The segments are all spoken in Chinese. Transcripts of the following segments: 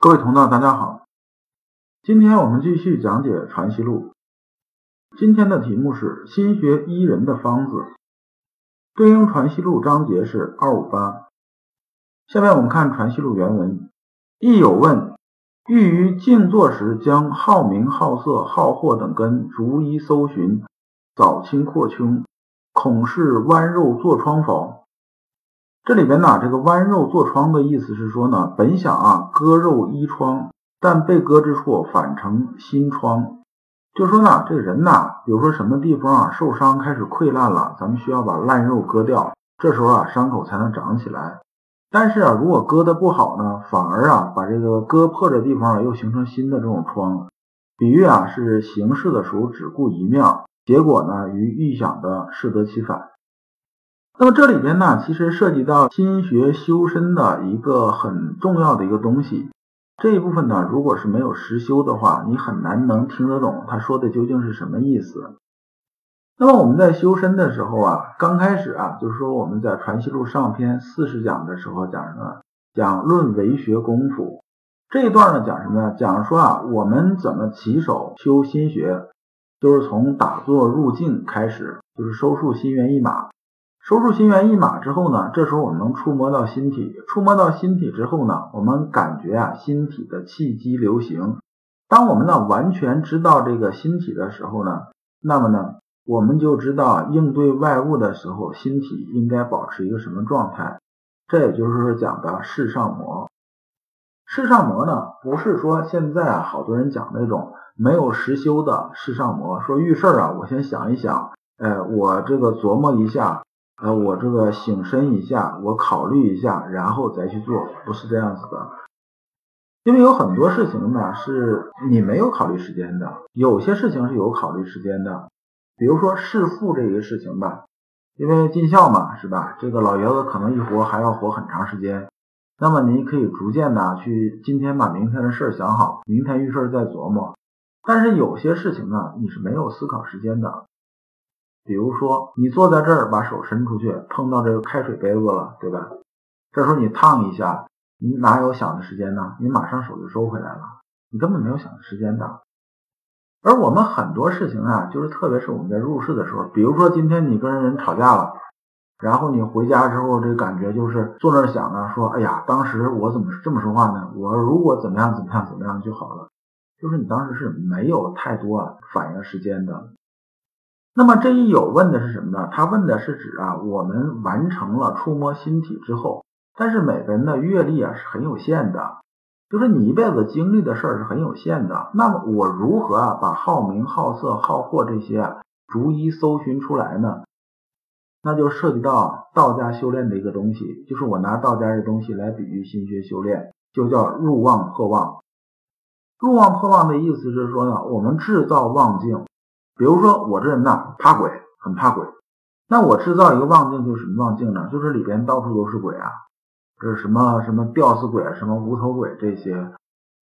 各位同道，大家好，今天我们继续讲解《传习录》。今天的题目是“心学医人的方子”，对应《传习录》章节是二五八。下面我们看《传习录》原文：亦有问，欲于静坐时将好名、好色、好货等根逐一搜寻，早清扩胸，恐是剜肉痤疮否？这里边呢，这个剜肉痤疮的意思是说呢，本想啊割肉医疮，但被割之处反成新疮，就说呢，这人呐，比如说什么地方啊受伤开始溃烂了，咱们需要把烂肉割掉，这时候啊伤口才能长起来。但是啊，如果割的不好呢，反而啊把这个割破的地方又形成新的这种疮。比喻啊是行事的时候只顾一面，结果呢与预想的适得其反。那么这里边呢，其实涉及到心学修身的一个很重要的一个东西。这一部分呢，如果是没有实修的话，你很难能听得懂他说的究竟是什么意思。那么我们在修身的时候啊，刚开始啊，就是说我们在《传习录》上篇四十讲的时候讲什么？讲论为学功夫这一段呢，讲什么呢？讲说啊，我们怎么起手修心学，就是从打坐入静开始，就是收束心猿意马。收住心猿意马之后呢，这时候我们能触摸到心体，触摸到心体之后呢，我们感觉啊心体的气机流行。当我们呢完全知道这个心体的时候呢，那么呢我们就知道应对外物的时候，心体应该保持一个什么状态。这也就是说讲的视上模。视上模呢，不是说现在啊好多人讲那种没有实修的视上模，说遇事儿啊，我先想一想，哎，我这个琢磨一下。呃，我这个醒身一下，我考虑一下，然后再去做，不是这样子的。因为有很多事情呢，是你没有考虑时间的；有些事情是有考虑时间的。比如说弑父这个事情吧，因为尽孝嘛，是吧？这个老爷子可能一活还要活很长时间，那么您可以逐渐的去今天把明天的事儿想好，明天遇事再琢磨。但是有些事情呢，你是没有思考时间的。比如说，你坐在这儿，把手伸出去，碰到这个开水杯子了，对吧？这时候你烫一下，你哪有想的时间呢？你马上手就收回来了，你根本没有想的时间的。而我们很多事情啊，就是特别是我们在入世的时候，比如说今天你跟人吵架了，然后你回家之后，这感觉就是坐那儿想呢，说，哎呀，当时我怎么这么说话呢？我如果怎么样怎么样怎么样就好了，就是你当时是没有太多反应时间的。那么这一有问的是什么呢？他问的是指啊，我们完成了触摸心体之后，但是每个人的阅历啊是很有限的，就是你一辈子经历的事儿是很有限的。那么我如何啊把好名、好色、好货这些啊逐一搜寻出来呢？那就涉及到道家修炼的一个东西，就是我拿道家的东西来比喻心学修炼，就叫入妄破妄。入妄破妄的意思是说呢，我们制造妄境。比如说我这人呐，怕鬼，很怕鬼。那我制造一个望境，就是什么望境呢？就是里边到处都是鬼啊，这是什么什么吊死鬼、什么无头鬼这些。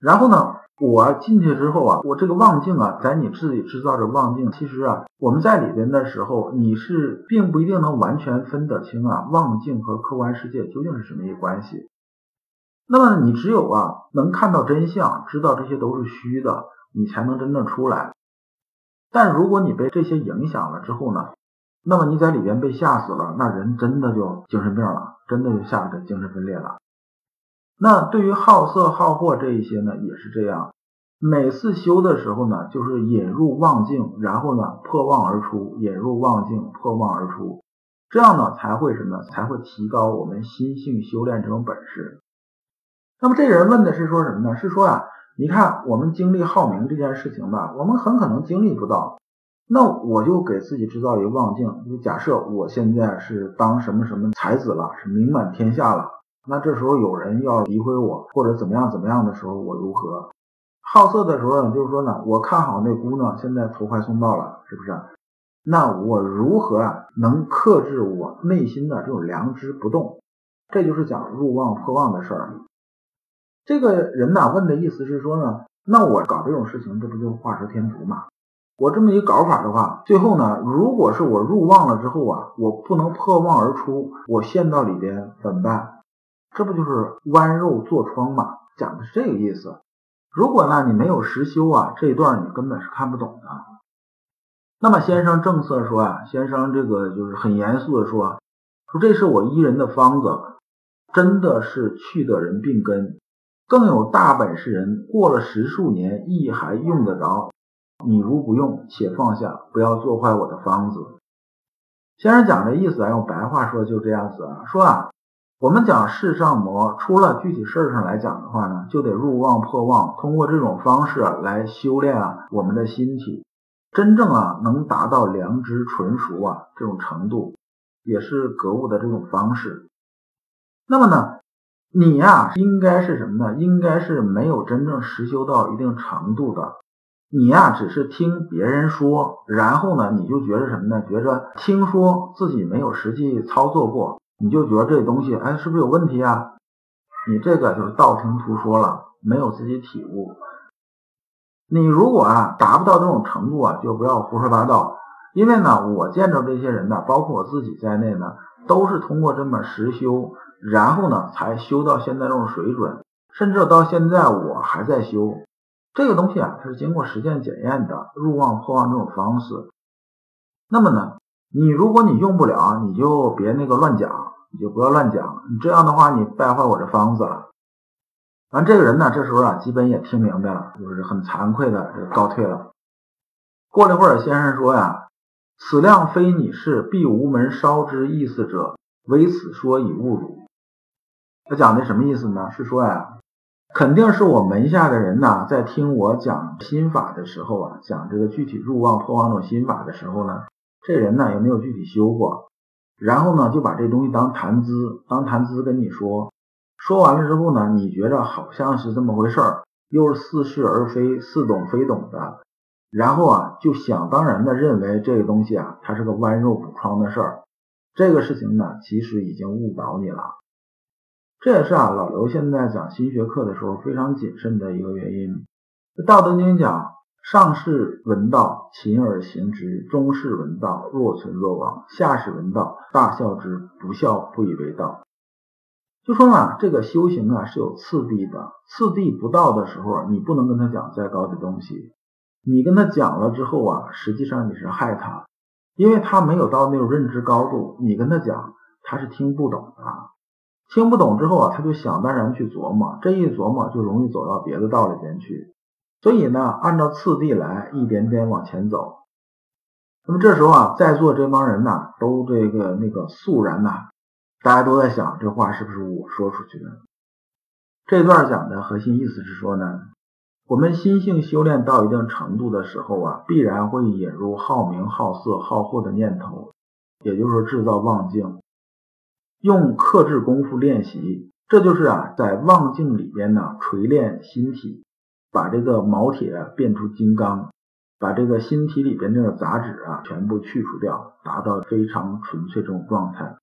然后呢，我进去之后啊，我这个望境啊，在你自己制造这望境，其实啊，我们在里边的时候，你是并不一定能完全分得清啊，望境和客观世界究竟是什么一个关系。那么你只有啊，能看到真相，知道这些都是虚的，你才能真正出来。但如果你被这些影响了之后呢，那么你在里边被吓死了，那人真的就精神病了，真的就吓得精神分裂了。那对于好色好货这一些呢，也是这样。每次修的时候呢，就是引入望境，然后呢破望而出，引入望境，破望而出，这样呢才会什么？才会提高我们心性修炼这种本事。那么这人问的是说什么呢？是说啊。你看，我们经历好名这件事情吧，我们很可能经历不到。那我就给自己制造一个望境，就假设我现在是当什么什么才子了，是名满天下了。那这时候有人要诋毁我或者怎么样怎么样的时候，我如何？好色的时候呢，就是说呢，我看好那姑娘现在投怀送抱了，是不是？那我如何啊能克制我内心的这种良知不动？这就是讲入旺破旺的事儿。这个人呢问的意思是说呢，那我搞这种事情，这不就画蛇添足吗？我这么一搞法的话，最后呢，如果是我入望了之后啊，我不能破望而出，我陷到里边怎么办？这不就是剜肉做疮吗？讲的是这个意思。如果呢你没有实修啊，这一段你根本是看不懂的。那么先生正色说啊，先生这个就是很严肃的说，说这是我医人的方子，真的是去的人病根，更有大本事人过了十数年亦还用得着。你如不用，且放下，不要做坏我的方子。先生讲的意思啊，用白话说就这样子啊，说啊，我们讲世上魔，除了具体事儿上来讲的话呢，就得入妄破妄，通过这种方式来修炼啊我们的心体，真正啊能达到良知纯熟啊这种程度，也是格物的这种方式。那么呢，你呀应该是什么呢？应该是没有真正实修到一定程度的。你呀，只是听别人说，然后呢，你就觉得什么呢？觉着听说自己没有实际操作过，你就觉得这东西，哎，是不是有问题啊？你这个就是道听途说了，没有自己体悟。你如果啊达不到这种程度啊，就不要胡说八道。因为呢，我见着这些人呢，包括我自己在内呢，都是通过这么实修，然后呢，才修到现在这种水准，甚至到现在我还在修。这个东西啊，它是经过实践检验的，入旺破旺这种方式。那么呢，你如果你用不了，你就别那个乱讲，你就不要乱讲。你这样的话，你败坏我这方子了。完，这个人呢，这时候啊，基本也听明白了，就是很惭愧的就告退了。过了一会儿，先生说呀：“此量非你是，必无门烧之意思者，唯此说以侮辱。”他讲的什么意思呢？是说呀。肯定是我门下的人呐，在听我讲心法的时候啊，讲这个具体入旺破妄种心法的时候呢，这人呢也没有具体修过，然后呢就把这东西当谈资，当谈资跟你说，说完了之后呢，你觉着好像是这么回事儿，又是似是而非、似懂非懂的，然后啊就想当然的认为这个东西啊，它是个剜肉补疮的事儿，这个事情呢，其实已经误导你了。这也是啊，老刘现在讲心学课的时候非常谨慎的一个原因。《道德经》讲：上士闻道，勤而行之；中士闻道，若存若亡；下士闻道，大笑之，不笑不以为道。就说嘛，这个修行啊是有次第的，次第不到的时候，你不能跟他讲再高的东西。你跟他讲了之后啊，实际上你是害他，因为他没有到那种认知高度，你跟他讲，他是听不懂的。听不懂之后啊，他就想当然去琢磨，这一琢磨就容易走到别的道里边去。所以呢，按照次第来，一点点往前走。那么这时候啊，在座这帮人呢，都这个那个肃然呐，大家都在想，这话是不是我说出去的？这段讲的核心意思是说呢，我们心性修炼到一定程度的时候啊，必然会引入好名、好色、好货的念头，也就是制造妄境。用克制功夫练习，这就是啊，在望境里边呢锤炼心体，把这个毛铁变出金刚，把这个心体里边这个杂质啊全部去除掉，达到非常纯粹这种状态。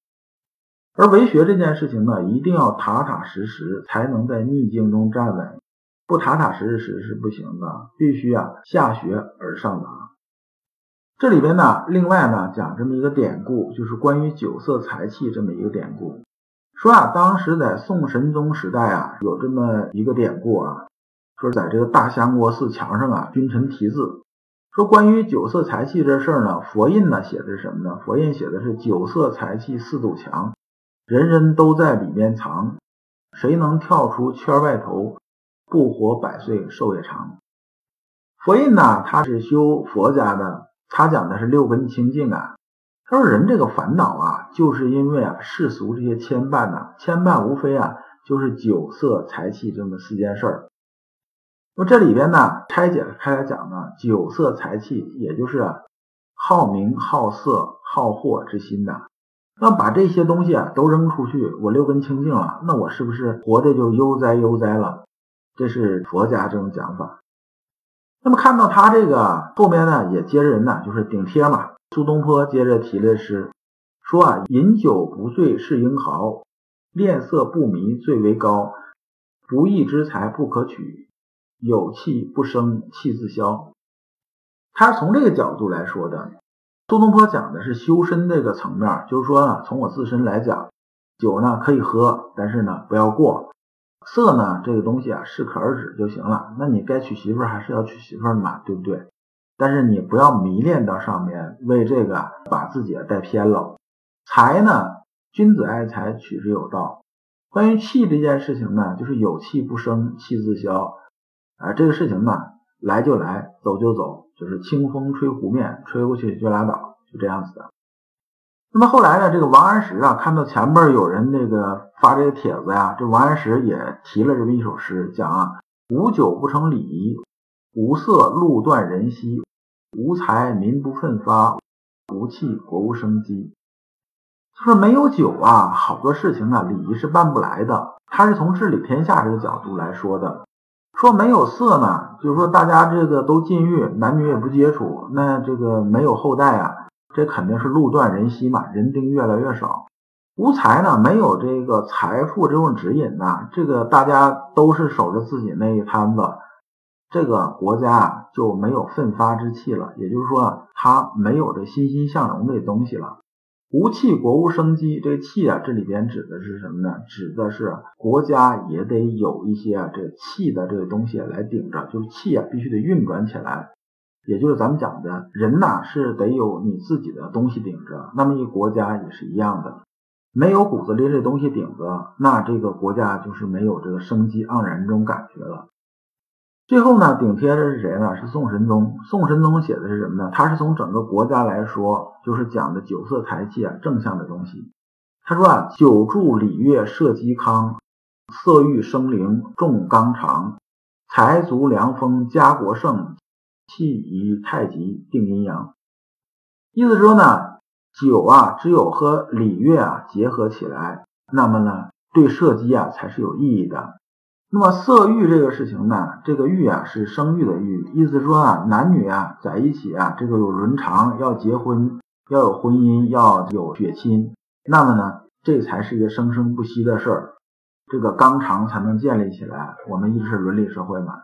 而为学这件事情呢，一定要踏踏实实，才能在逆境中站稳。不踏踏实实是不行的，必须啊下学而上达。这里边呢，另外呢讲这么一个典故，就是关于酒色财气这么一个典故。说啊，当时在宋神宗时代啊，有这么一个典故啊，说在这个大相国寺墙上啊，君臣题字，说关于酒色财气这事儿呢，佛印呢写的是什么呢？佛印写的是酒色财气四堵墙，人人都在里面藏，谁能跳出圈外头，不活百岁寿也长。佛印呢，他是修佛家的。他讲的是六根清净啊。他说人这个烦恼啊，就是因为啊世俗这些牵绊呐，牵绊无非啊就是酒色财气这么四件事儿。那这里边呢拆解开来讲呢，酒色财气也就是好名好色好货之心的。那把这些东西啊都扔出去，我六根清净了，那我是不是活的就悠哉悠哉了？这是佛家这种讲法。那么看到他这个后面呢，也接着人呢，就是顶贴嘛。苏东坡接着提了诗，说啊，饮酒不醉是英豪，恋色不迷最为高。不义之财不可取，有气不生气自消。他是从这个角度来说的。苏东坡讲的是修身这个层面，就是说呢，从我自身来讲，酒呢可以喝，但是呢不要过。色呢这个东西啊适可而止就行了。那你该娶媳妇儿还是要娶媳妇的嘛，对不对？但是你不要迷恋到上面，为这个把自己带偏了。财呢，君子爱财，取之有道。关于气这件事情呢，就是有气不生，气自消。啊，这个事情呢，来就来，走就走，就是清风吹湖面，吹过去就拉倒，就这样子的。那么后来呢，这个王安石啊，看到前边有人那个发这个帖子呀，这王安石也提了这么一首诗，讲啊，无酒不成礼仪，无色路断人稀，无财民不奋发，无气国无生机。说没有酒啊，好多事情啊，礼仪是办不来的。他是从治理天下这个角度来说的。说没有色呢，就是说大家这个都禁欲，男女也不接触，那这个没有后代啊，这肯定是路断人稀嘛，人丁越来越少。无财呢，没有这个财富这种指引呐，这个大家都是守着自己那一摊子，这个国家啊就没有奋发之气了，也就是说，他没有这欣欣向荣的东西了。无气国无生机，这个气啊，这里边指的是什么呢？指的是国家也得有一些，这个气的这个东西来顶着，就是气啊，必须得运转起来。也就是咱们讲的人呐，是得有你自己的东西顶着。那么一国家也是一样的，没有骨子里这东西顶着，那这个国家就是没有这个生机盎然这种感觉了。最后呢，顶贴的是谁呢？是宋神宗。宋神宗写的是什么呢？他是从整个国家来说，就是讲的酒色财气啊，正向的东西。他说啊，酒助礼乐社稷康，色欲生灵重纲常，财足良风家国盛，气以太极定阴阳。意思说呢，酒啊，只有和礼乐啊结合起来，那么呢，对社稷啊才是有意义的。那么色欲这个事情呢，这个欲啊是生育的欲，意思说啊，男女啊在一起啊，这个有伦常，要结婚，要有婚姻，要有血亲，那么呢，这才是一个生生不息的事儿，这个纲常才能建立起来。我们一直是伦理社会嘛。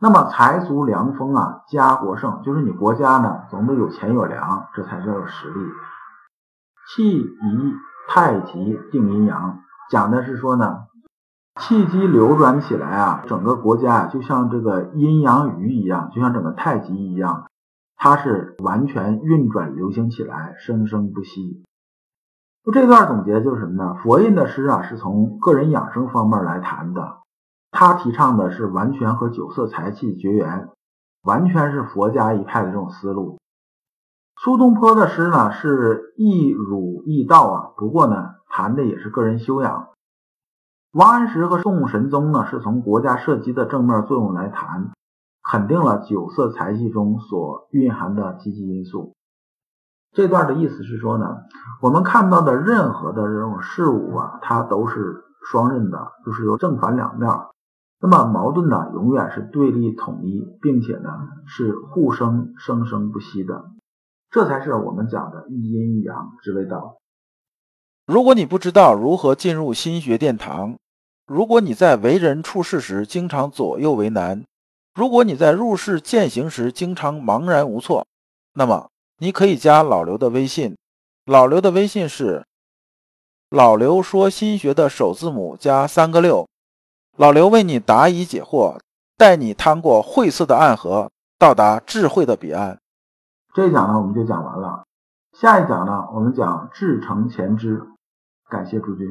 那么财足良丰啊，家国盛，就是你国家呢总得有钱有粮，这才叫有实力。气宜太极定阴阳，讲的是说呢。气机流转起来啊，整个国家就像这个阴阳鱼一样，就像整个太极一样，它是完全运转流行起来，生生不息。就这段总结就是什么呢？佛印的诗啊，是从个人养生方面来谈的，他提倡的是完全和酒色财气绝缘，完全是佛家一派的这种思路。苏东坡的诗呢，是易儒易道啊，不过呢，谈的也是个人修养。王安石和宋神宗呢，是从国家社稷的正面作用来谈，肯定了酒色财气中所蕴含的积极因素。这段的意思是说呢，我们看到的任何的这种事物啊，它都是双刃的，就是有正反两面。那么矛盾呢，永远是对立统一，并且呢是互生生生不息的。这才是我们讲的一阴一阳之谓道。如果你不知道如何进入心学殿堂，如果你在为人处事时经常左右为难，如果你在入世践行时经常茫然无措，那么你可以加老刘的微信。老刘的微信是老刘说心学的首字母加三个六。老刘为你答疑解惑，带你趟过晦涩的暗河，到达智慧的彼岸。这一讲呢，我们就讲完了。下一讲呢，我们讲至诚前知。感谢诸君。